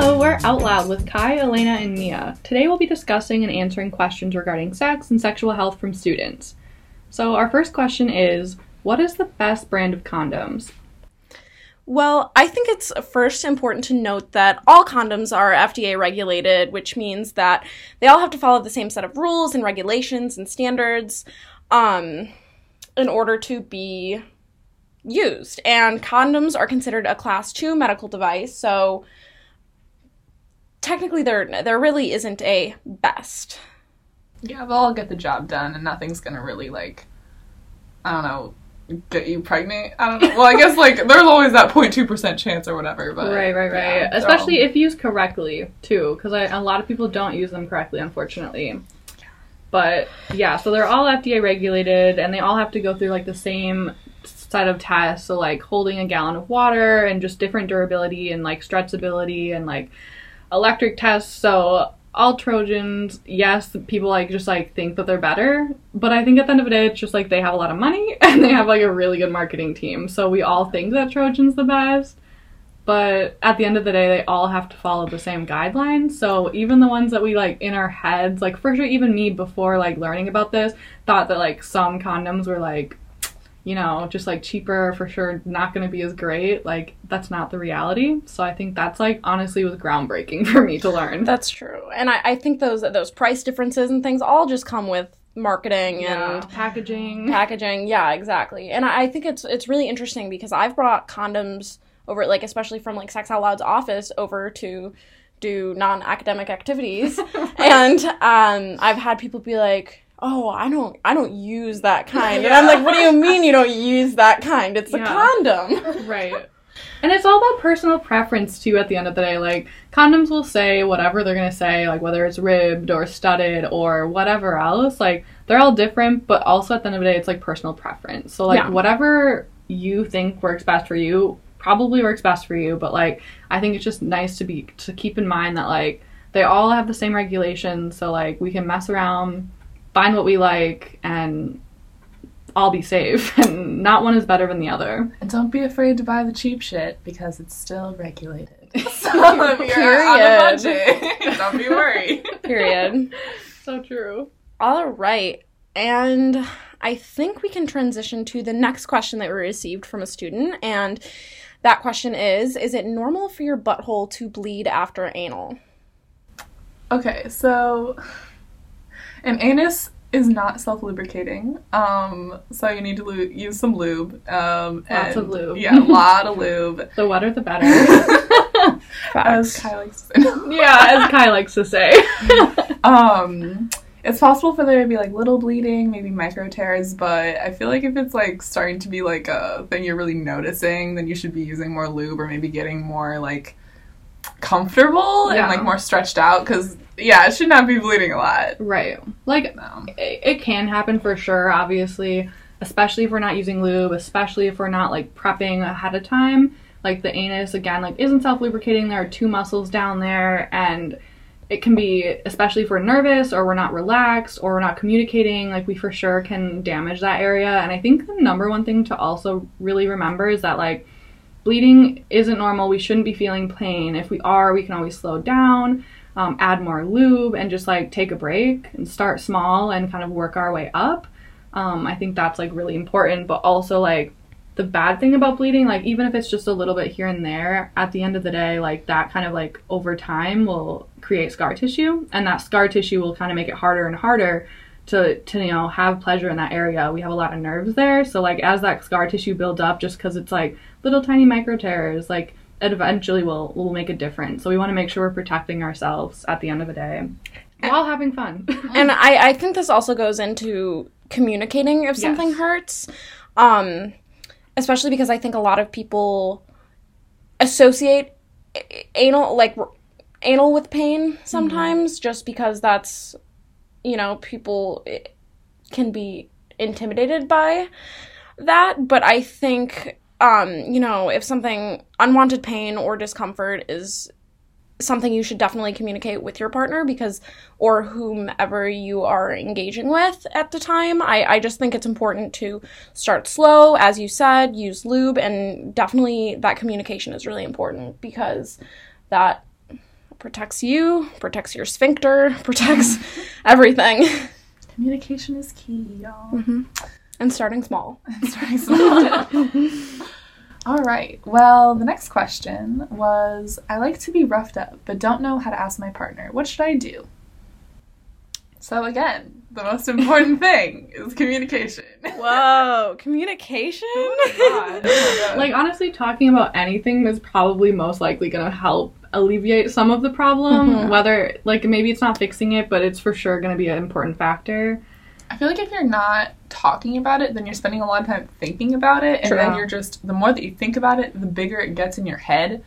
Hello, we're Out Loud with Kai, Elena, and Mia. Today we'll be discussing and answering questions regarding sex and sexual health from students. So, our first question is What is the best brand of condoms? Well, I think it's first important to note that all condoms are FDA regulated, which means that they all have to follow the same set of rules and regulations and standards um, in order to be used. And condoms are considered a class 2 medical device, so technically there there really isn't a best. Yeah, they'll all get the job done, and nothing's gonna really like, I don't know, get you pregnant. I don't know. Well, I guess like there's always that 0.2 percent chance or whatever. But right, right, right. yeah, Especially all- if used correctly, too, because a lot of people don't use them correctly, unfortunately. But yeah, so they're all FDA regulated, and they all have to go through like the same set of tests. So like holding a gallon of water, and just different durability and like stretchability and like electric tests. So all Trojans, yes, people like just like think that they're better, but I think at the end of the day, it's just like they have a lot of money and they have like a really good marketing team. So we all think that Trojan's the best, but at the end of the day, they all have to follow the same guidelines. So even the ones that we like in our heads, like for sure, even me before like learning about this, thought that like some condoms were like you know, just like cheaper for sure, not going to be as great. Like, that's not the reality. So I think that's like honestly was groundbreaking for me to learn. That's true. And I, I think those those price differences and things all just come with marketing Yeah, and packaging. packaging. Yeah, exactly. And I, I think it's it's really interesting because I've brought condoms over, like especially from like Sex Out Loud's office over to do non-academic activities, and um, I've had people be like, "Oh, I don't, I don't use that kind," and I'm like, "What do you mean you don't use that kind? It's a condom." right. And it's all about personal preference too at the end of the day. Like condoms will say whatever they're gonna say, like whether it's ribbed or studded or whatever else. Like they're all different, but also at the end of the day it's like personal preference. So like Yeah. whatever you think works best for you probably works best for you. But like I think it's just nice to be to keep in mind that like they all have the same regulations, so like we can mess around, find what we like and all be safe and not one is better than the other. And don't be afraid to buy the cheap shit because it's still regulated. so if you're on a Period. budget, don't be worried. Period. So true. All right. And I think we can transition to the next question that we received from a student. And that question is Is it normal for your butthole to bleed after anal? Okay, so an anus is not self lubricating. Um, so you need to lu- use some lube. Um, Lots of and- lube. Yeah, a lot of lube. The wetter the better. As Kai likes to say. yeah, as Kai likes to say. Um, it's possible for there to be like little bleeding, maybe micro tears, but I feel like if it's like starting to be like a thing you're really noticing, then you should be using more lube or maybe getting more like comfortable Yeah. and like more stretched out because yeah, it should not be bleeding a lot. right. Like No. it, it can happen for sure, obviously, especially if we're not using lube, especially if we're not like prepping ahead of time. Like the anus again, like isn't self lubricating. There are two muscles down there, and it can be, especially if we're nervous or we're not relaxed or we're not communicating. Like we for sure can damage that area. And I think the number one thing to also really remember is that like bleeding isn't normal. We shouldn't be feeling pain. If we are, we can always slow down, um, add more lube, and just like take a break and start small and kind of work our way up. Um, I think that's like really important, but also like the bad thing about bleeding, like even if it's just a little bit here and there, at the end of the day, like that kind of like over time will create scar tissue, and that scar tissue will kind of make it harder and harder to to you know have pleasure in that area. We have a lot of nerves there, so like as that scar tissue builds up, just because it's like little tiny micro tears, like it eventually will will make a difference. So we want to make sure we're protecting ourselves at the end of the day while having fun. And I, I think this also goes into communicating if something Yes. hurts. Um, especially because I think a lot of people associate anal like anal with pain sometimes just because that's you know people eh, can be intimidated by that but I think um you know if something unwanted pain or discomfort is something you should definitely communicate with your partner because or whomever you are engaging with at the time. I, I just think it's important to start slow, as you said, use lube, and definitely that communication is really important because that protects you, protects your sphincter, protects everything. Communication is key, y'all. Mm-hmm. And starting small. Starting small. All right. Well, the next question was I like to be roughed up, but don't know how to ask my partner. What should I do? So, again, the most important thing is communication. Whoa, communication? Oh oh like honestly, talking about anything is probably most likely gonna help alleviate some of the problem. Mhm. Whether like maybe it's not fixing it, but it's for sure gonna be an important factor. I feel like if you're not talking about it, then you're spending a lot of time thinking about it, and True. then you're just the more that you think about it, the bigger it gets in your head,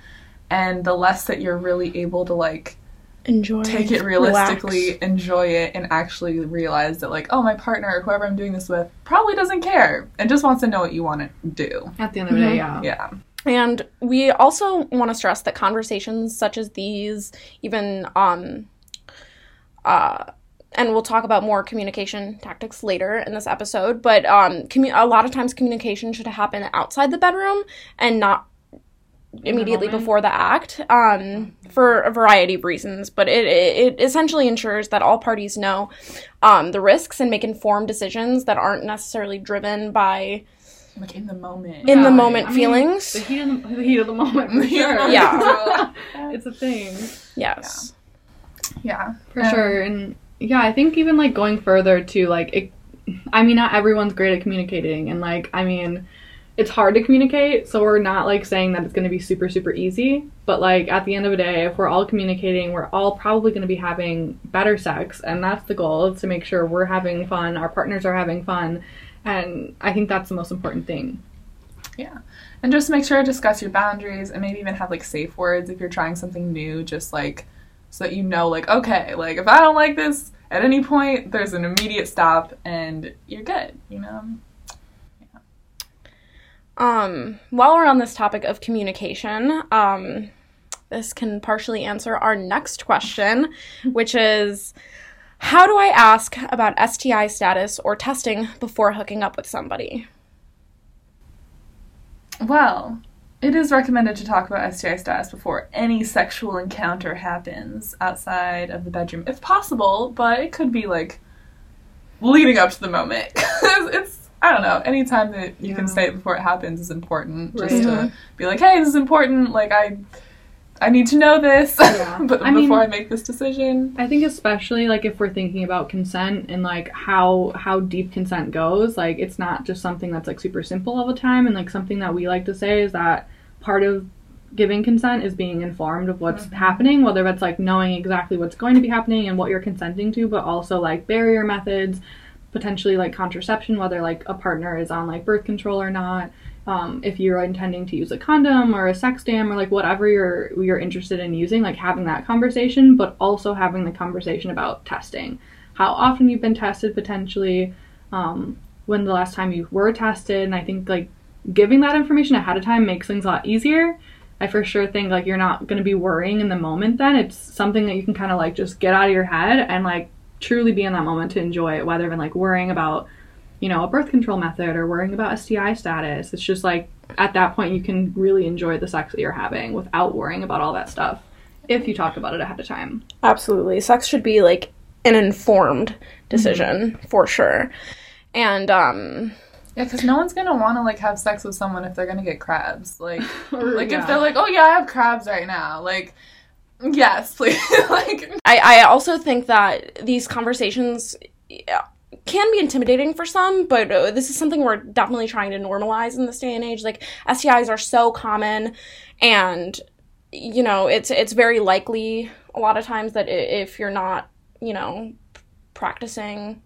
and the less that you're really able to like Enjoy. take it relax. realistically, enjoy it, and actually realize that like, oh, my partner or whoever I'm doing this with probably doesn't care and just wants to know what you want to do. At the end of the day, yeah. Yeah. And we also want to stress that conversations such as these, even um, uh, and we'll talk about more communication tactics later in this episode. But um, commu- a lot of times communication should happen outside the bedroom and not immediately moment. before the act um, for a variety of reasons. But it, it, it essentially ensures that all parties know um, the risks and make informed decisions that aren't necessarily driven by Like in the moment. in the moment I mean, feelings. The heat of the, the heat of the moment, for The heat of the sure. Yeah. it's a thing yes. Yeah. for Um, sure. And yeah, I think even like going further to like, it, I mean, not everyone's great at communicating, and like, I mean, it's hard to communicate. So we're not like saying that it's going to be super super easy, but like at the end of the day, if we're all communicating, we're all probably going to be having better sex, and that's the goal to make sure we're having fun, our partners are having fun, and I think that's the most important thing. Yeah. And just make sure to discuss your boundaries and maybe even have like safe words if you're trying something new, just like so that you know, like, okay, like if I don't like this at any point, there's an immediate stop and you're good, you know? Um, while we're on this topic of communication, um, this can partially answer our next question, which is how do I ask about STI status or testing before hooking up with somebody? Well, it is recommended to talk about STI status before any sexual encounter happens outside of the bedroom, if possible, but it could be like leading up to the moment. 'Cause it's, I don't know, anytime that you can say it before it happens is important. Just Right. to be like, hey, this is important, like, I. I need to know this, Yeah. but I mean- before I make this decision, I think especially like if we're thinking about consent and like how how deep consent goes, like it's not just something that's like super simple all the time and like something that we like to say is that part of giving consent is being informed of what's mm-hmm. happening, whether that's like knowing exactly what's going to be happening and what you're consenting to, but also like barrier methods, potentially like contraception, whether like a partner is on like birth control or not. Um, if you're intending to use a condom or a sex dam or like whatever you're you're interested in using, like having that conversation, but also having the conversation about testing, how often you've been tested potentially, um, when the last time you were tested, and I think like giving that information ahead of time makes things a lot easier. I for sure think like you're not going to be worrying in the moment. Then it's something that you can kind of like just get out of your head and like truly be in that moment to enjoy it, rather than like worrying about you know, a birth control method or worrying about STI status. It's just like at that point you can really enjoy the sex that you're having without worrying about all that stuff if you talk about it ahead of time. Absolutely. Sex should be like an informed decision for sure. And um yeah, because no one's gonna want to like have sex with someone if they're gonna get crabs. Like, like yeah. if they're like, oh yeah, I have crabs right now. Like, yes, please. like, I, I also think that these conversations yeah, can be intimidating for some, but uh, this is something we're definitely trying to normalize in this day and age. Like STIs are so common, and you know it's it's very likely a lot of times that if you're not you know practicing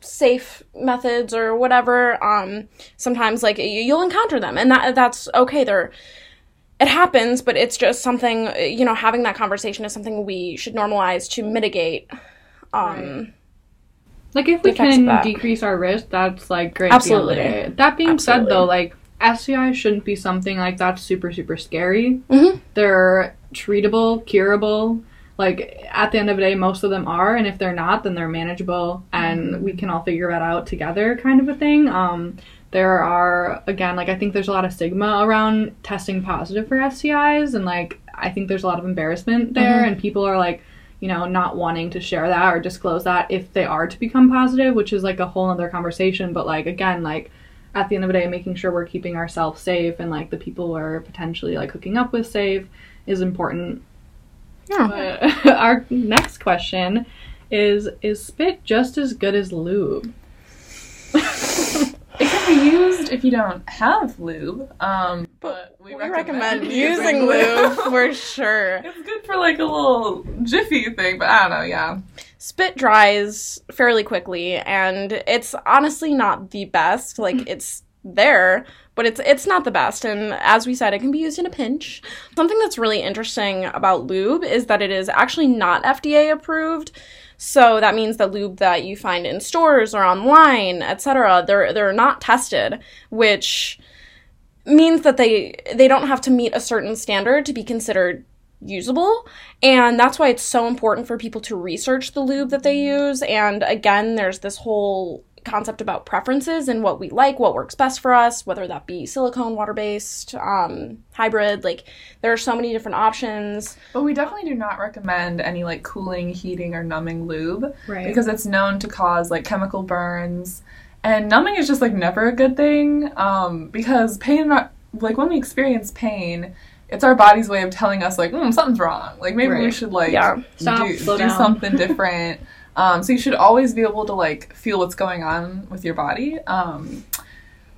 safe methods or whatever, um, sometimes like you'll encounter them, and that that's okay. They're it happens, but it's just something, you know, having that conversation is something we should normalize to mitigate. Um, Like if we the effects of can that. decrease our risk, that's like great. at the end of the Absolutely. That being said, though, like STI shouldn't be something like that's super super scary. Mhm. They're treatable, curable. Like at the end of the day, most of them are, and if they're not, then they're manageable, and we can all figure that out together, kind of a thing. Um, there are again, like I think there's a lot of stigma around testing positive for STIs, and like I think there's a lot of embarrassment there, and people are like, you know, not wanting to share that or disclose that if they are to become positive, which is like a whole other conversation. But like again, like at the end of the day, making sure we're keeping ourselves safe and like the people we're potentially like hooking up with safe is important. Yeah. But our next question is: Is spit just as good as lube? It can be used if you don't have lube, um, but we, We recommend using lube. lube for sure. It's good for like a little jiffy thing, but I don't know, yeah. Spit dries fairly quickly, and it's honestly not the best. Like it's there, but it's it's not the best. And as we said, it can be used in a pinch. Something that's really interesting about lube is that it is actually not FDA approved. So that means the lube that you find in stores or online, etc., they're they're not tested, which means that they they don't have to meet a certain standard to be considered usable and that's why it's so important for people to research the lube that they use and again there's this whole concept about preferences and what we like what works best for us whether that be silicone water based um, hybrid like there are so many different options But we definitely do not recommend any like cooling, heating, or numbing lube Right. because it's known to cause like chemical burns. And numbing is just like never a good thing um, because pain, like when we experience pain, it's our body's way of telling us like mm, something's wrong. Like maybe we should like Yeah. Stop, do, slow do down. something different. Um, so you should always be able to like feel what's going on with your body. Um,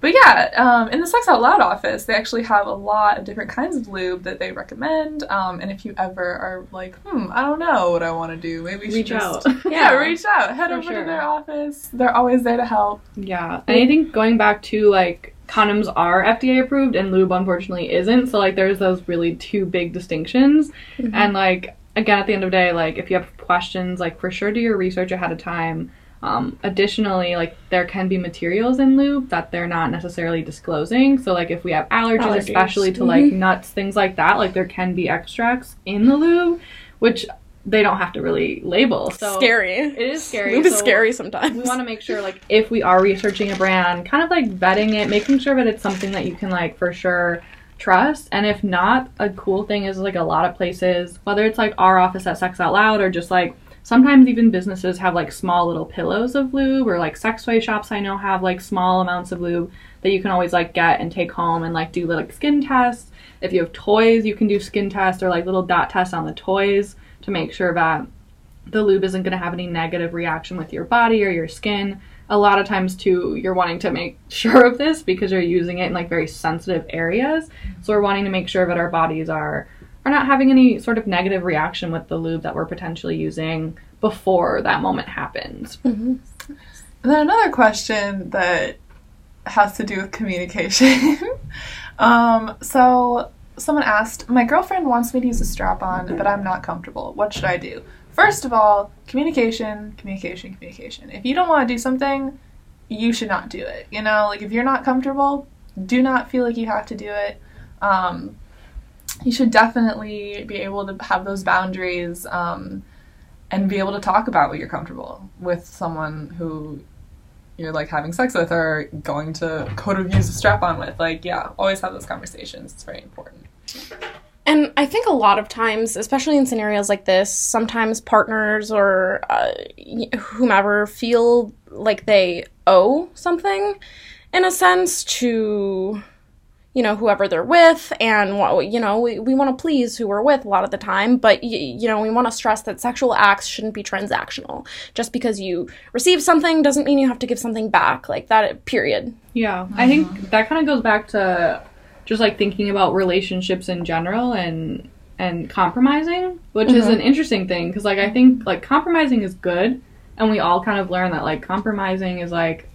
but yeah, um, in the Sex Out Loud office, they actually have a lot of different kinds of lube that they recommend. Um, and if you ever are like, hmm, I don't know what I want to do, maybe Reach just, out. Yeah, Yeah. reach out. Head For over sure. to their office. They're always there to help. Yeah, and I think going back to like condoms are FDA approved and lube unfortunately isn't. So like there's those really two big distinctions. And like again at the end of the day, like if you have questions, like for sure do your research ahead of time. Um, additionally, like there can be materials in lube that they're not necessarily disclosing. So like if we have allergies, Allergies. especially to like nuts, things like that, like there can be extracts in the lube, which they don't have to really label. So scary It is scary. lube is scary sometimes we want to make sure like if we are researching a brand kind of like vetting it making sure that it's something that you can like for sure trust and if not a cool thing is like a lot of places whether it's like our office at sex out loud or just like sometimes even businesses have like small little pillows of lube or like sex toy shops i know have like small amounts of lube that you can always like get and take home and like do like skin tests if you have toys you can do skin tests or like little dot tests on the toys to make sure that the lube isn't going to have any negative reaction with your body or your skin. A lot of times, too, you're wanting to make sure of this because you're using it in like very sensitive areas. So we're wanting to make sure that our bodies are are not having any sort of negative reaction with the lube that we're potentially using before that moment happens. And then another question that has to do with communication. um, so someone asked, My girlfriend wants me to use a strap on, but I'm not comfortable. What should I do? First of all, communication, communication, communication. If you don't want to do something, you should not do it. You know, like if you're not comfortable, do not feel like you have to do it. Um, you should definitely be able to have those boundaries um, and be able to talk about what you're comfortable with someone who you're like having sex with or going to go to use a strap on with. Like, yeah, always have those conversations. It's very important. And I think a lot of times, especially in scenarios like this, sometimes partners or uh, whomever feel like they owe something in a sense to, you know, whoever they're with. And, wa- you know, we, we want to please who we're with a lot of the time. But, y- you know, we want to stress that sexual acts shouldn't be transactional. Just because you receive something doesn't mean you have to give something back. Like that, period. Yeah, I think that kind of goes back to just like thinking about relationships in general and and compromising, which is mm-hmm. an interesting thing because like I think like compromising is good, and we all kind of learn that like compromising is like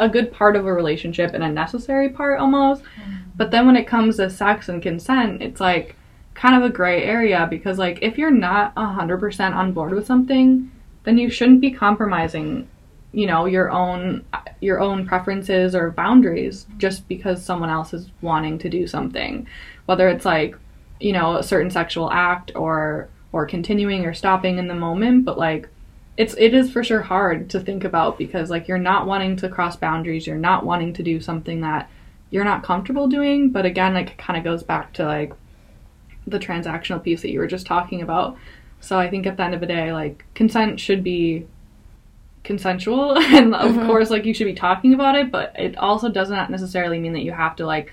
a good part of a relationship and a necessary part almost. Mm-hmm. But then when it comes to sex and consent, it's like kind of a gray area because like if you're not 100% on board with something, then you shouldn't be compromising you know your own your own preferences or boundaries just because someone else is wanting to do something. Whether it's like you know a certain sexual act or or continuing or stopping in the moment but like it's it is for sure hard to think about because like you're not wanting to cross boundaries. You're not wanting to do something that you're not comfortable doing. But again like it kind of goes back to like the transactional piece that you were just talking about. So I think at the end of the day, like consent should be consensual and of Mhm. course like you should be talking about it, but it also does not necessarily mean that you have to like,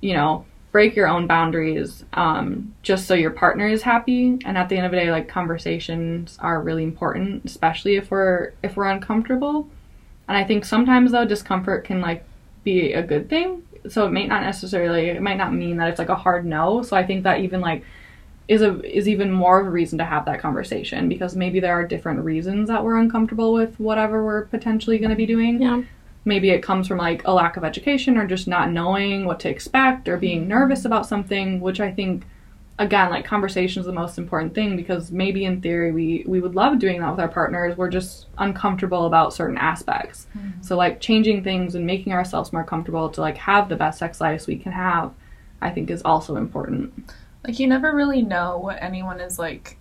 you know, break your own boundaries um, just so your partner is happy. And at the end of the day, like conversations are really important, especially if we're if we're uncomfortable. And I think sometimes though discomfort can like be a good thing. So it may not necessarily it might not mean that it's like a hard no. So I think that even like is a is even more of a reason to have that conversation because maybe there are different reasons that we're uncomfortable with whatever we're potentially going to be doing. Yeah. Maybe it comes from like a lack of education or just not knowing what to expect or being nervous about something, which I think again like conversation is the most important thing because maybe in theory we we would love doing that with our partners we're just uncomfortable about certain aspects mm-hmm. so like changing things and making ourselves more comfortable to like have the best sex lives we can have i think is also important Like you never really know what anyone is like,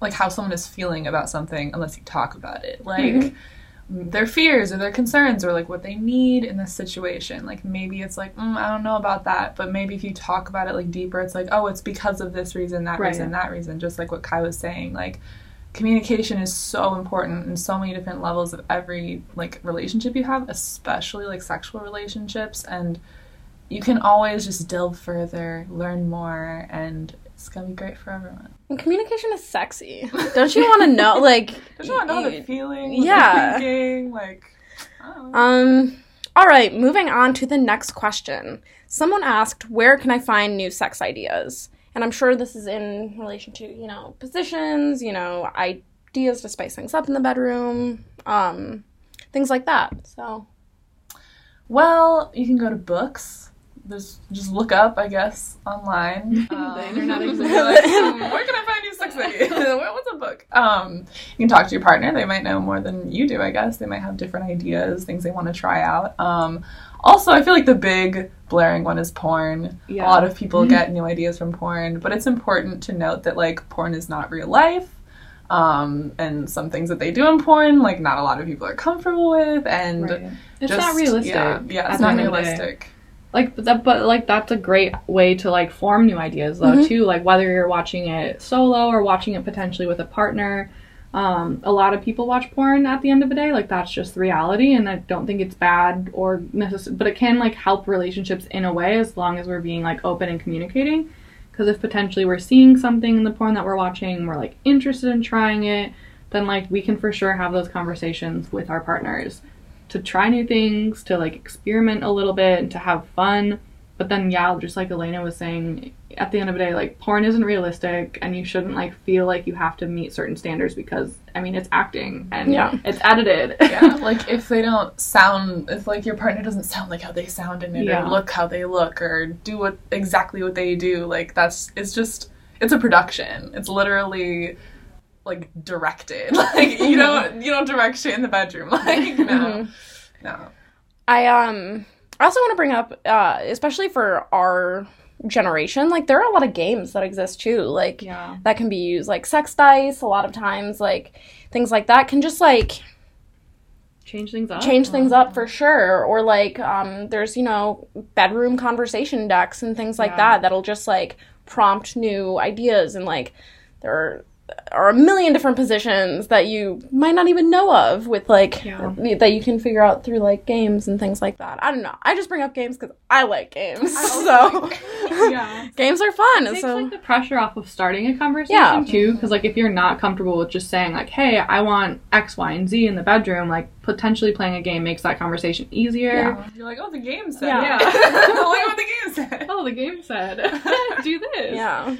like how someone is feeling about something unless you talk about it. Like Mhm. their fears or their concerns or like what they need in this situation. Like maybe it's like mm, I don't know about that, but maybe if you talk about it like deeper, it's like oh, it's because of this reason, that Right. reason, that reason. Just like what Kai was saying, like communication is so important in so many different levels of every like relationship you have, especially like sexual relationships and you can always just delve further, learn more, and it's gonna be great for everyone. And communication is sexy. Don't you want to know? Like, Don't you want to know the feeling? Yeah. thinking? Like, I don't know. Um, all right, moving on to the next question. Someone asked, Where can I find new sex ideas? And I'm sure this is in relation to, you know, positions, you know, ideas to spice things up in the bedroom, um, things like that. So, well, you can go to books. There's just look up, I guess, online. Um, internet exists. "Hmm, where can I find you ideas? What- What's a book? Um, you can talk to your partner. They might know more than you do, I guess. They might have different ideas, things they want to try out. Um, also, I feel like the big blaring one is porn. Yeah. A lot of people get new ideas from porn, but it's important to note that like porn is not real life. Um, and some things that they do in porn, like not a lot of people are comfortable with, and Right. it's just- not realistic Yeah, yeah it's not realistic. Like but that, but like that's a great way to like form new ideas though Mhm. too. Like whether you're watching it solo or watching it potentially with a partner um, a lot of people watch porn at the end of the day. Like that's just reality and i don't think it's bad or necessary but it can like help relationships in a way as long as we're being like open and communicating. Because if potentially we're seeing something in the porn that we're watching we're like interested in trying it then like we can for sure have those conversations with our partners to try new things, to like experiment a little bit, and to have fun. But then, yeah, just like Elena was saying, at the end of the day, like porn isn't realistic, and you shouldn't like feel like you have to meet certain standards because I mean it's acting and Yeah. it's edited. yeah, like if they don't sound, if like your partner doesn't sound like how they sound in it, Yeah. or look how they look, or do what exactly what they do, like that's it's just it's a production. It's literally like directed. Like you don't you don't direct shit in the bedroom. Like no, no. I, um, I also want to bring up, uh, especially for our generation, like, there are a lot of games that exist too. Like, yeah, that can be used, like sex dice, a lot of times, like, things like that can just, like, change things up. change things up for sure or like um there's you know bedroom conversation decks and things like Yeah. that that'll just like prompt new ideas and like there are, are a million different positions that you might not even know of with like Yeah. that you can figure out through like games and things like that i don't know i just bring up games because i like games I so like- Yeah. games are fun It takes so like the pressure off of starting a conversation Yeah. too, because like if you're not comfortable with just saying like, "Hey, I want X, Y, and Z in the bedroom," like potentially playing a game makes that conversation easier. Yeah. You're like, oh, the game said. Yeah. Yeah. Look what the game said. Oh, the game said, "Do this." yeah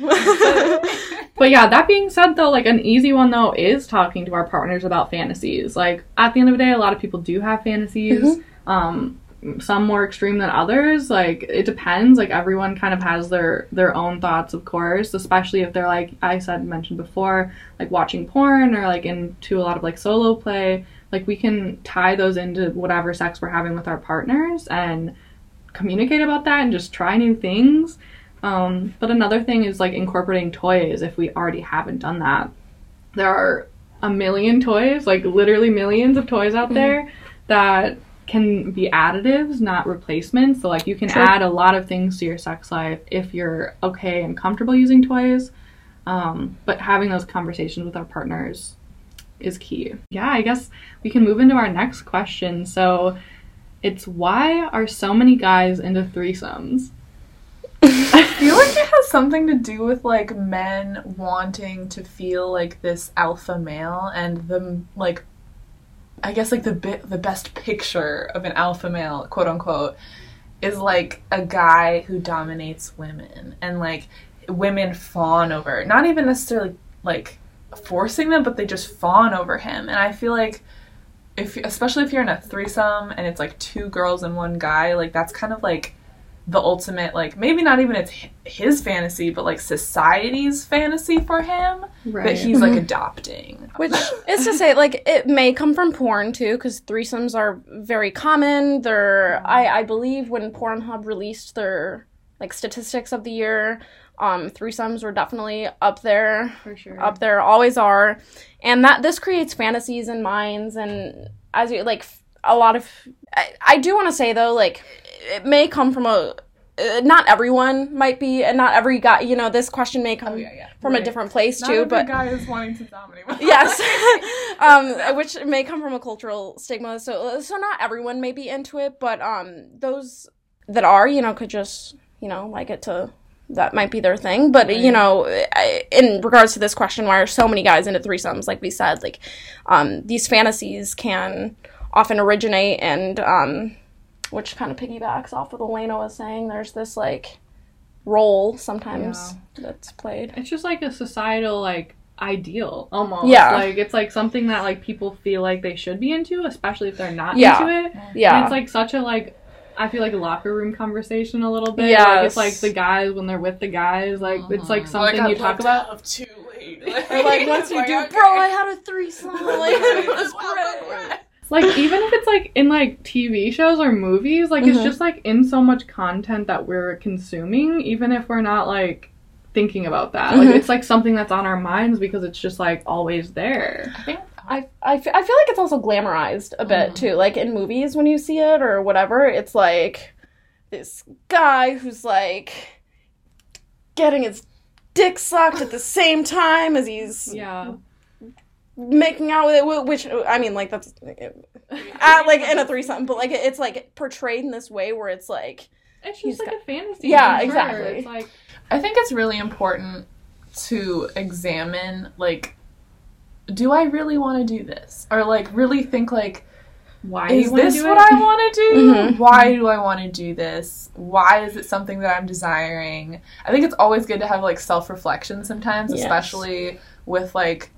But yeah, that being said, though, like an easy one though is talking to our partners about fantasies. Like at the end of the day, a lot of people do have fantasies. Mm-hmm. Um, some more extreme than others. Like it depends. Like everyone kind of has their their own thoughts, of course. Especially if they're like I said mentioned before, like watching porn or like into a lot of like solo play. Like we can tie those into whatever sex we're having with our partners and communicate about that and just try new things. Um, but another thing is like incorporating toys if we already haven't done that. There are a million toys, like literally millions of toys out there that can be additives, not replacements. So like you can True. add a lot of things to your sex life if you're okay and comfortable using toys. Um, but having those conversations with our partners is key. Yeah, I guess we can move into our next question. So it's why are so many guys into threesomes? I feel like it has something to do with like men wanting to feel like this alpha male and the like I guess like the bit the best picture of an alpha male, quote unquote, is like a guy who dominates women and like women fawn over. Not even necessarily like forcing them, but they just fawn over him. And I feel like if especially if you're in a threesome and it's like two girls and one guy, like that's kind of like the ultimate like maybe not even it's his fantasy but like society's fantasy for him that he's like mm-hmm. adopting Which is to say, like, it may come from porn too, because threesomes are very common. They're, I, I believe, when Pornhub released their like statistics of the year, um, threesomes were definitely up there, for sure. up there, always are, and that this creates fantasies in minds, and as you like, a lot of, I, I do want to say though, like, it may come from a. uh, Not everyone might be, and not every guy. You know, this question may come Oh, yeah, yeah. from a different place Not too. every But guy is wanting to dominate yes um which may come from a cultural stigma so so not everyone may be into it but um those that are you know could just you know like it to that might be their thing but you know I- in regards to this question why are so many guys into threesomes? Like we said like um these fantasies can often originate and um which kind of piggybacks off of what Elena was saying there's this like role sometimes that's played. It's just like a societal like ideal almost. Yeah. like it's like something that like people feel like they should be into especially if they're not Yeah. into it. Yeah. And it's like such a like i feel like a locker room conversation a little bit like it's like the guys when they're with the guys like it's like Like, something I you talk about have two late. Or like once you do, okay. bro, I had a threesome. Like it's Wow, great. like even if it's like in like tv shows or movies like it's Mhm. just like in so much content that we're consuming even if we're not like thinking about that like Mhm. it's like something that's on our minds because it's just like always there I think I, I, f- I feel like it's also glamorized a bit too. Like in movies when you see it or whatever, it's like this guy who's like getting his dick sucked at the same time as he's yeah making out with it. Which I mean, like that's uh, like in a threesome, but like it's like portrayed in this way where it's like It's just like got- a fantasy. Yeah, sure. exactly. It's like I think it's really important to examine like do I really want to do this? Or like really think like why is this what? I want to do? Mhm. Why do I want to do this? Why is it something that I'm desiring? I think it's always good to have like self-reflection sometimes, Yes. especially with like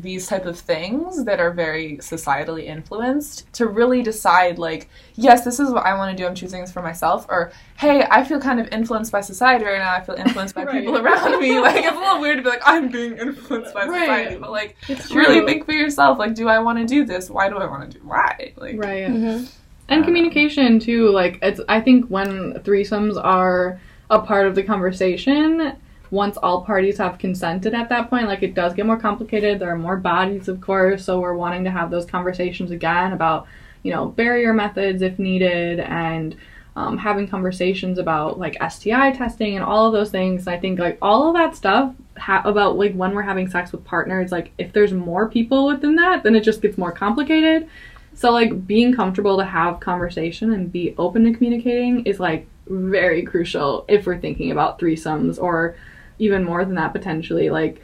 these type of things that are very societally influenced to really decide like yes this is what i want to do i'm choosing this for myself or hey i feel kind of influenced by society right now i feel influenced by Right. people around me like it's a little weird to be like i'm being influenced by Right. society but like It's really true. think for yourself like do i want to do this why do i want to do why like right. mhm. And communication too. Like it's. I think when threesomes are a part of the conversation, once all parties have consented at that point, like it does get more complicated. There are more bodies, of course, so we're wanting to have those conversations again about, you know, barrier methods if needed, and um, having conversations about like STI testing and all of those things. I think like all of that stuff ha- about like when we're having sex with partners, like if there's more people within that, then it just gets more complicated. So like being comfortable to have conversation and be open to communicating is like very crucial if we're thinking about threesomes or even more than that potentially like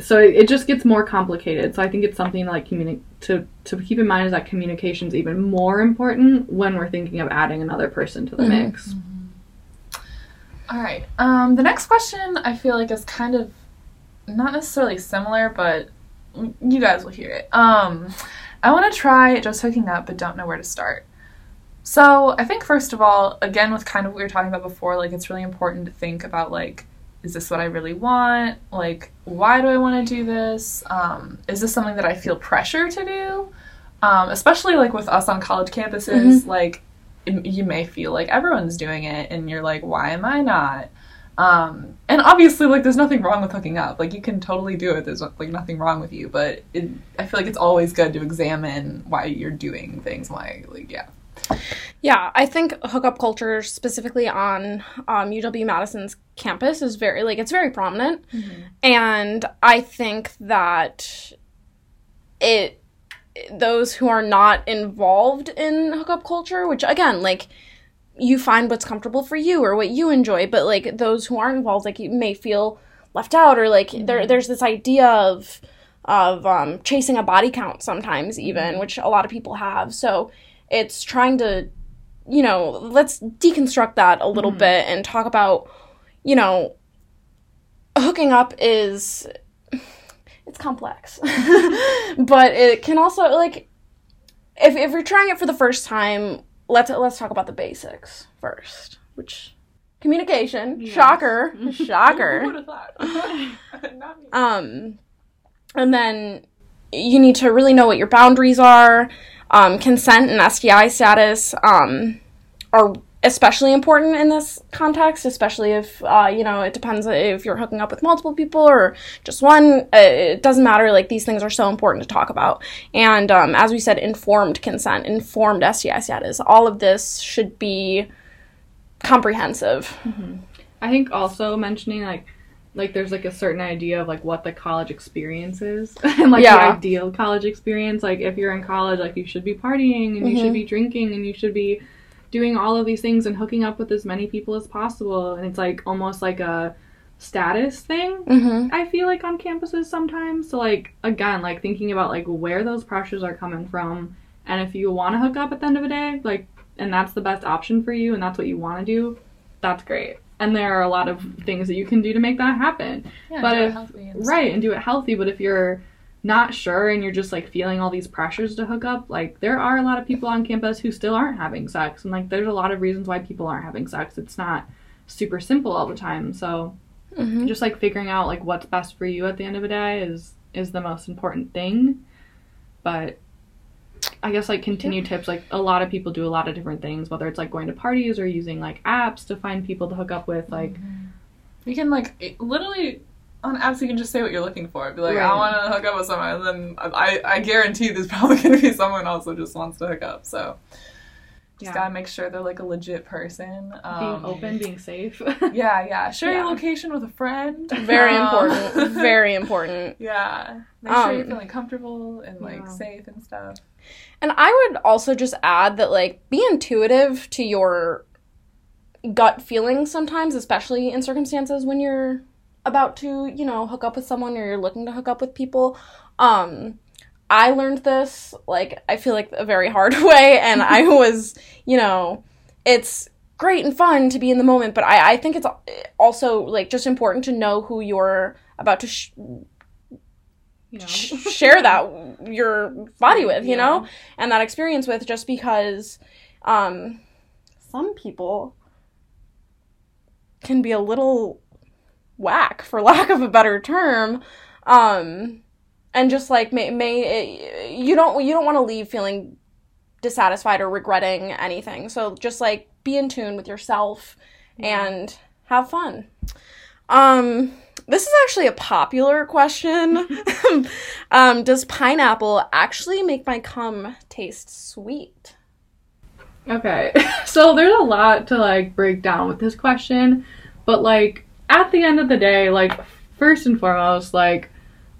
so it just gets more complicated so i think it's something like communi- to to keep in mind is that communication is even more important when we're thinking of adding another person to the Mhm. mix All right. Um, the next question I feel like is kind of not necessarily similar, but you guys will hear it. Um, I want to try just hooking up, but don't know where to start. So I think first of all, again with kind of what we were talking about before, like it's really important to think about like, is this what I really want? Like, why do I want to do this? Um, is this something that I feel pressure to do? Um, especially like with us on college campuses, like it- you may feel like everyone's doing it and you're like why am i not Um, and obviously, like, there's nothing wrong with hooking up. Like, you can totally do it. There's like nothing wrong with you. But it, I feel like it's always good to examine why you're doing things. Why, like, yeah. Yeah, I think hookup culture, specifically on um, UW Madison's campus, is very like it's very prominent, and I think that it those who are not involved in hookup culture, which again, like you find what's comfortable for you or what you enjoy, but like those who aren't involved, like you may feel left out or like there there's this idea of of um, chasing a body count sometimes even, which a lot of people have. So it's trying to you know let's deconstruct that a little bit and talk about you know hooking up is it's complex but it can also like if, if you're trying it for the first time let's let's talk about the basics first which communication Yes. shocker Who shocker would have thought? Not me. um, and then you need to really know what your boundaries are. Um, consent and STI status um, are especially important in this context, especially if, uh, you know, it depends if you're hooking up with multiple people or just one. Uh, It doesn't matter. Like, these things are so important to talk about. And um, as we said, informed consent, informed STI status, all of this should be comprehensive. I think also mentioning like like there's like a certain idea of like what the college experience is and like Yeah. the ideal college experience like if you're in college like you should be partying and you should be drinking and you should be doing all of these things and hooking up with as many people as possible and it's like almost like a status thing Mm-hmm. I feel like on campuses sometimes. So like again, like thinking about like where those pressures are coming from, and if you want to hook up at the end of the day, like, and that's the best option for you, and that's what you want to do, that's great. And there are a lot of things that you can do to make that happen, Yeah, but if- and right? And do it healthy. But if you're not sure and you're just like feeling all these pressures to hook up, like there are a lot of people on campus who still aren't having sex, and like there's a lot of reasons why people aren't having sex. It's not super simple all the time. So Mm-hmm. just like figuring out like what's best for you at the end of the day is is the most important thing but i guess like continued tips like a lot of people do a lot of different things whether it's like going to parties or using like apps to find people to hook up with like You can like it- literally on apps. You can just say what you're looking for. Be like, I want to hook up with someone, and then I I guarantee there's probably gonna be someone else who just wants to hook up. So just Yeah. gotta make sure they're like a legit person. Um, being open being safe Yeah, yeah. Share your location with a friend. Very Um, important. Very important. Yeah. Make sure you're Um, feeling comfortable and like Yeah. safe and stuff. And I would also just add that, like, be intuitive to your gut feelings sometimes, especially in circumstances when you're about to, you know, hook up with someone or you're looking to hook up with people. Um, I learned this, like, I feel like a very hard way, and I was, you know, it's great and fun to be in the moment, but I, I think it's also, like, just important to know who you're about to sh- you know share that your body with, you Yeah. know, and that experience with just because um some people can be a little whack for lack of a better term um and just like may, may you don't you don't want to leave feeling dissatisfied or regretting anything. So just like be in tune with yourself and have fun. Um this is actually a popular question. Um does pineapple actually make my cum taste sweet? Okay, so there's a lot to like break down with this question, but like at the end of the day, like first and foremost, like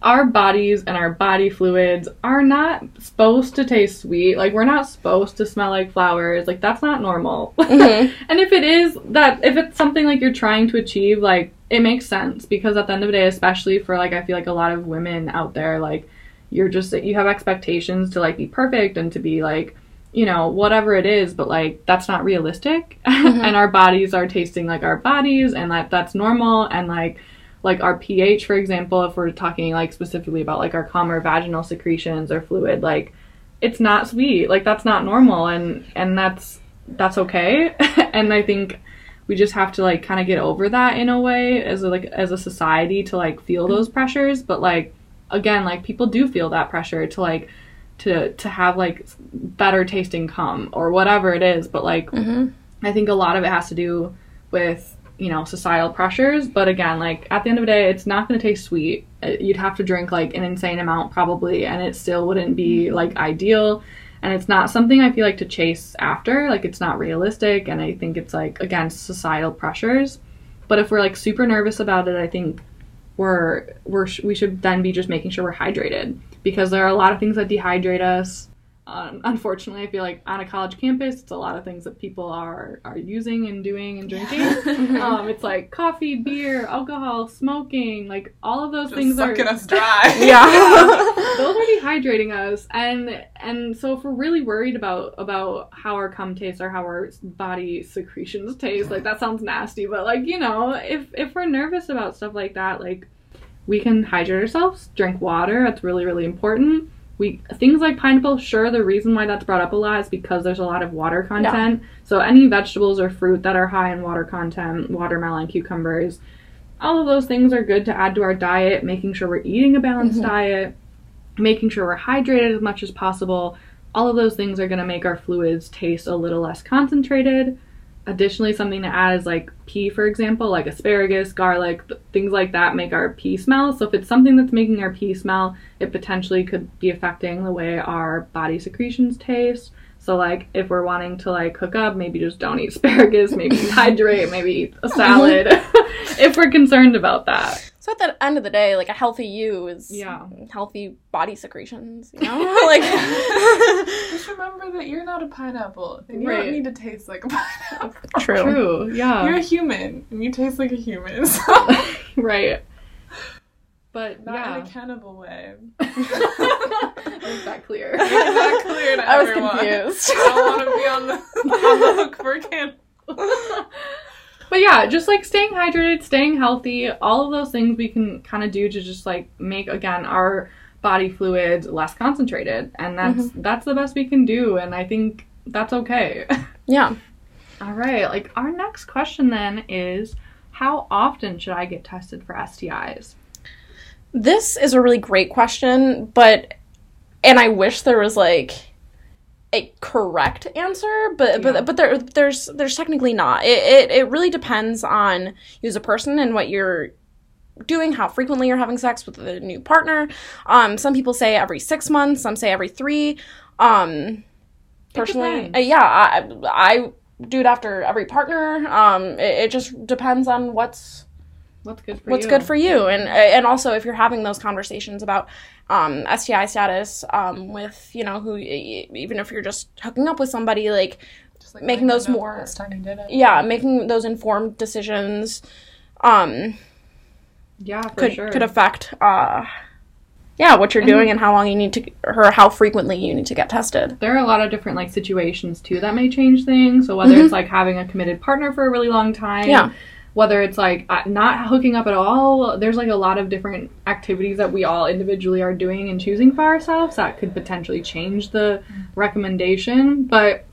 our bodies and our body fluids are not supposed to taste sweet. Like we're not supposed to smell like flowers. Like that's not normal. Mhm. and if it is that if it's something like you're trying to achieve, like it makes sense because at the end of the day, especially for like I feel like a lot of women out there, like you're just you have expectations to like be perfect and to be like you know whatever it is but like that's not realistic and our bodies are tasting like our bodies and that that's normal and like like our pH for example if we're talking like specifically about like our cum or vaginal secretions or fluid like it's not sweet. Like that's not normal and and that's that's okay. And I think we just have to like kind of get over that in a way as a, like as a society to like feel those pressures. But like again like people do feel that pressure to like to to have like better tasting cum or whatever it is. But like Mhm. i think a lot of it has to do with you know societal pressures. But again like at the end of the day it's not going to taste sweet. Uh, you'd have to drink like an insane amount probably and it still wouldn't be like ideal. And it's not something i feel like to chase after. Like it's not realistic and i think it's like against societal pressures. But if we're like super nervous about it i think we're we're we should then be just making sure we're hydrated. Because there are a lot of things that dehydrate us um, unfortunately, I feel like on a college campus, it's a lot of things that people are are using and doing and drinking. um, it's like coffee, beer, alcohol, smoking, like all of those Just things are sucking us dry. Yeah. those are dehydrating us and and so if we're really worried about about how our cum tastes or how our body secretions taste like that sounds nasty but like you know if if we're nervous about stuff like that like we can hydrate ourselves drink water that's really really important we things like pineapple sure the reason why that's brought up a lot is because there's a lot of water content so any vegetables or fruit that are high in water content watermelon cucumbers all of those things are good to add to our diet making sure we're eating a balanced Mhm. diet making sure we're hydrated as much as possible. All of those things are going to make our fluids taste a little less concentrated. Additionally, something to add is like pee, for example, like asparagus, garlic, th- things like that make our pee smell. So if it's something that's making our pee smell, it potentially could be affecting the way our body secretions taste. So like if we're wanting to like cook up, maybe just don't eat asparagus, maybe hydrate, maybe eat a salad. if we're concerned about that. So at the end of the day, like a healthy you is Yeah. healthy body secretions, you know? like Just remember that you're not a pineapple, and you Right. don't need to taste like a pineapple. True. True. Yeah. You're a human, and you taste like a human. So right. But not yeah. in a cannibal way. Make that clear. Make that clear to I was everyone. confused. I don't want to be on the on the hook for a cannibal. But yeah, just like staying hydrated, staying healthy, all of those things we can kind of do to just like make again our body fluids less concentrated, and that's mm-hmm. that's the best we can do, and I think that's okay. Yeah. all right, like our next question then is, how often should I get tested for STIs? This is a really great question, but and I wish there was like a correct answer, but Yeah. but but there there's there's technically not. It, it it really depends on you as a person and what you're doing, how frequently you're having sex with a new partner. Um, some people say every six months, some say every three. Um, personally, uh, yeah, I I do it after every partner. Um, it, it just depends on what's What's good for what's you? good for you and and also if you're having those conversations about um, STI status um, with you know who even if you're just hooking up with somebody like Just like Making those more- Last time you did it. yeah making those informed decisions um, Yeah, for could sure. could affect uh, yeah what you're doing and how long you need to or how frequently you need to get tested there are a lot of different like situations too that may change things. So whether it's like having a committed partner for a really long time, Yeah. Whether it's like uh, not hooking up at all, there's like a lot of different activities that we all individually are doing and choosing for ourselves that could potentially change the recommendation. But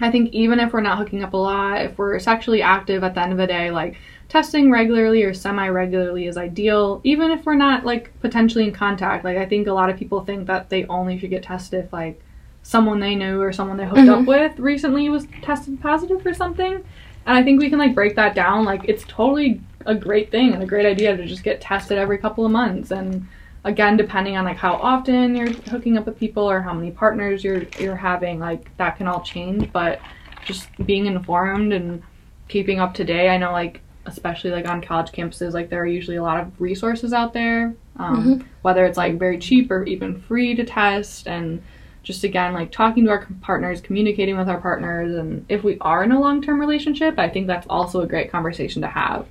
I think even if we're not hooking up a lot, if we're sexually active at the end of the day, like testing regularly or semi regularly is ideal, even if we're not like potentially in contact. Like I think a lot of people think that they only should get tested if like someone they knew or someone they hooked up with recently was tested positive for something. And I think we can like break that down. Like it's totally a great thing and a great idea to just get tested every couple of months. And again depending on like how often you're hooking up with people or how many partners you're you're having like that can all change. But just being informed and keeping up to date i know like especially like on college campuses like there are usually a lot of resources out there um, whether it's like very cheap or even free to test. And just again like talking to our partners communicating with our partners and if we are in a long-term relationship i think that's also a great conversation to have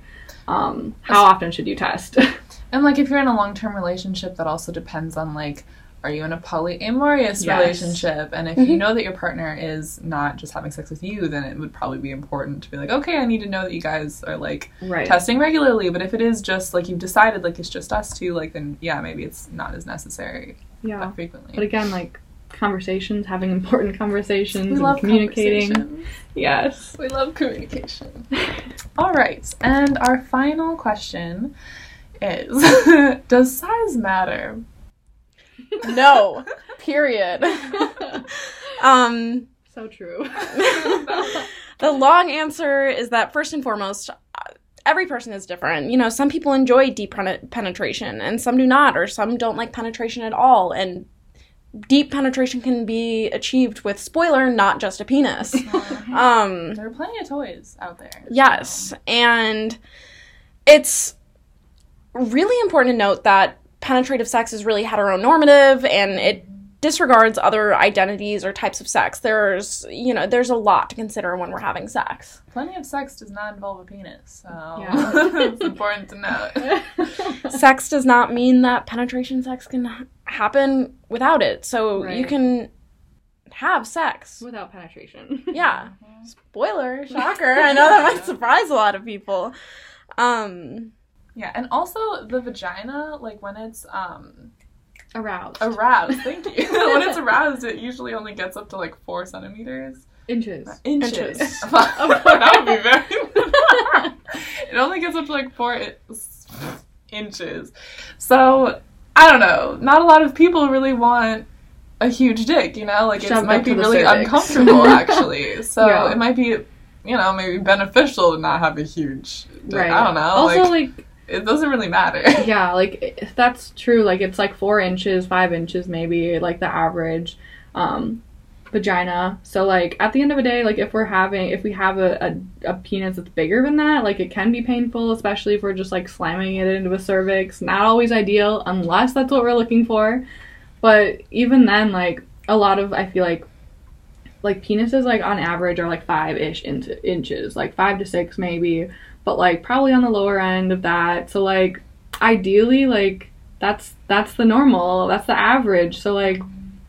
um, how often should you test And like if you're in a long term relationship, that also depends on like, are you in a polyamorous Yes. relationship? And if you know that your partner is not just having sex with you, then it would probably be important to be like, okay, I need to know that you guys are like right testing regularly. But if it is just like you've decided like it's just us two, like then yeah, maybe it's not as necessary yeah that frequently. but again like conversations having important conversations we and love communicating yes We love communication. All right, and our final question is: Does size matter? no period um so true The long answer is that first and foremost, every person is different. You know, some people enjoy deep pen- penetration and some do not, or some don't like penetration at all. And deep penetration can be achieved with spoiler, not just a penis. um, There are plenty of toys out there. Yes, and it's really important to note that penetrative sex is really heteronormative and it disregards other identities or types of sex. There's, you know, there's a lot to consider when we're having sex. Plenty of sex does not involve a penis, so Yeah. it's important to note. sex does not mean that penetration sex can happen without it. So you can have sex. Without penetration. Yeah. Spoiler, shocker. I know that might surprise a lot of people. Um Yeah, and also the vagina, like when it's um Aroused. aroused, thank you. when it's aroused, it usually only gets up to like four centimeters. Inches. Inches. Inches. that would be very. it only gets up to like four i- inches. So I don't know. Not a lot of people really want a huge dick. You know, like it might be really cervix. uncomfortable actually. So Yeah. it might be. You know, maybe beneficial to not have a huge dick. Right. I don't know. Also, like, like, it doesn't really matter. yeah, like that's true. Like it's like four inches, five inches, maybe like the average um, vagina. So like at the end of the day, like if we're having, if we have a, a, a penis that's bigger than that, like it can be painful, especially if we're just like slamming it into a cervix. Not always ideal, unless that's what we're looking for. But even then, like a lot of, I feel like. Like penises, like on average, are like five ish into inches, like five to six maybe, but like probably on the lower end of that. So like ideally like that's that's the normal that's the average so like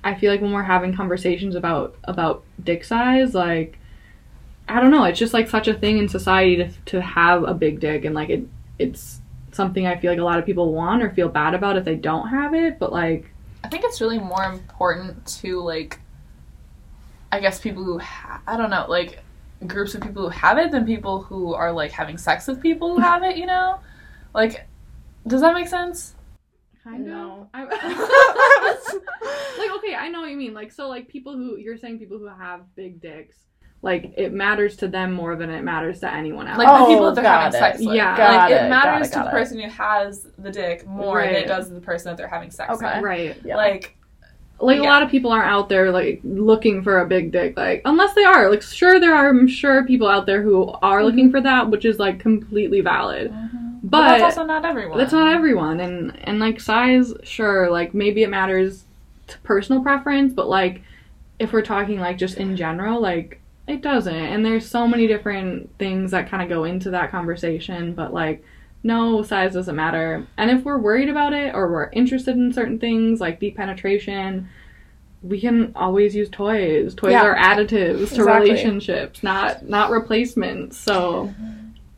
i feel like when we're having conversations about about dick size like i don't know it's just like such a thing in society to, to have a big dick and like it it's something i feel like a lot of people want or feel bad about if they don't have it but like I think it's really more important to like, I guess people who ha- I don't know like groups of people who have it than people who are like having sex with people who have it. You know, like, does that make sense? kind No. of like okay i know what you mean like so like people who you're saying people who have big dicks like it matters to them more than it matters to anyone else Like the Oh, people that they're having it. sex with. Yeah. like it, it, matters got it, to the it. person who has the dick more than it does to the person that they're having sex Okay. with. right Yeah. Like, like a lot of people aren't out there like looking for a big dick like unless they are. Like sure there are i'm sure people out there who are looking mm-hmm. for that which is like completely valid. Mm-hmm. But, but that's also not everyone. that's not everyone and and like size sure like maybe it matters to personal preference but like if we're talking like just in general like it doesn't. And there's so many different things that kind of go into that conversation but like no size doesn't matter and if we're worried about it or we're interested in certain things like deep penetration we can always use toys toys Yeah. are additives to Exactly. relationships not not replacements so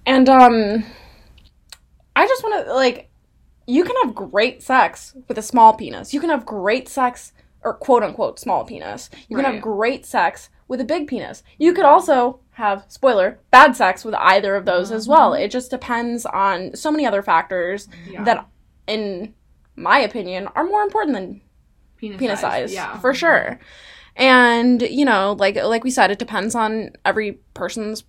And um I just want to like you can have great sex with a small penis. You can have great sex or quote unquote small penis. You can Right. have great sex with a big penis. You could also have spoiler bad sex with either of those as well. Mm-hmm. It just depends on so many other factors yeah that in my opinion are more important than penis, penis size, yeah for sure. And you know, like like we said, it depends on every person's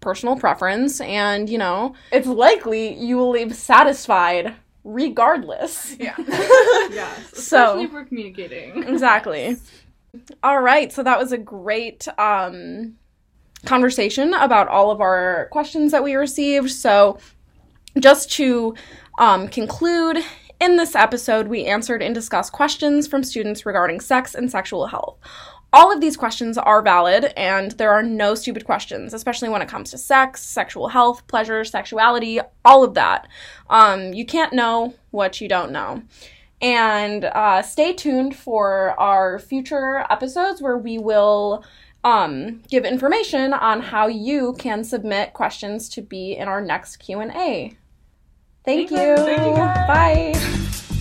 personal preference, and you know, it's likely you will leave satisfied regardless. Yeah. Yes, So- especially if we're communicating. Exactly. All right, so that was a great um, conversation about all of our questions that we received. So, just to um, conclude, in this episode, we answered and discussed questions from students regarding sex and sexual health. All of these questions are valid, and there are no stupid questions, especially when it comes to sex, sexual health, pleasure, sexuality, all of that. Um, you can't know what you don't know. And uh, stay tuned for our future episodes where we will um, give information on how you can submit questions to be in our next Q&A. Thank, Thank you. you. Thank you. Bye.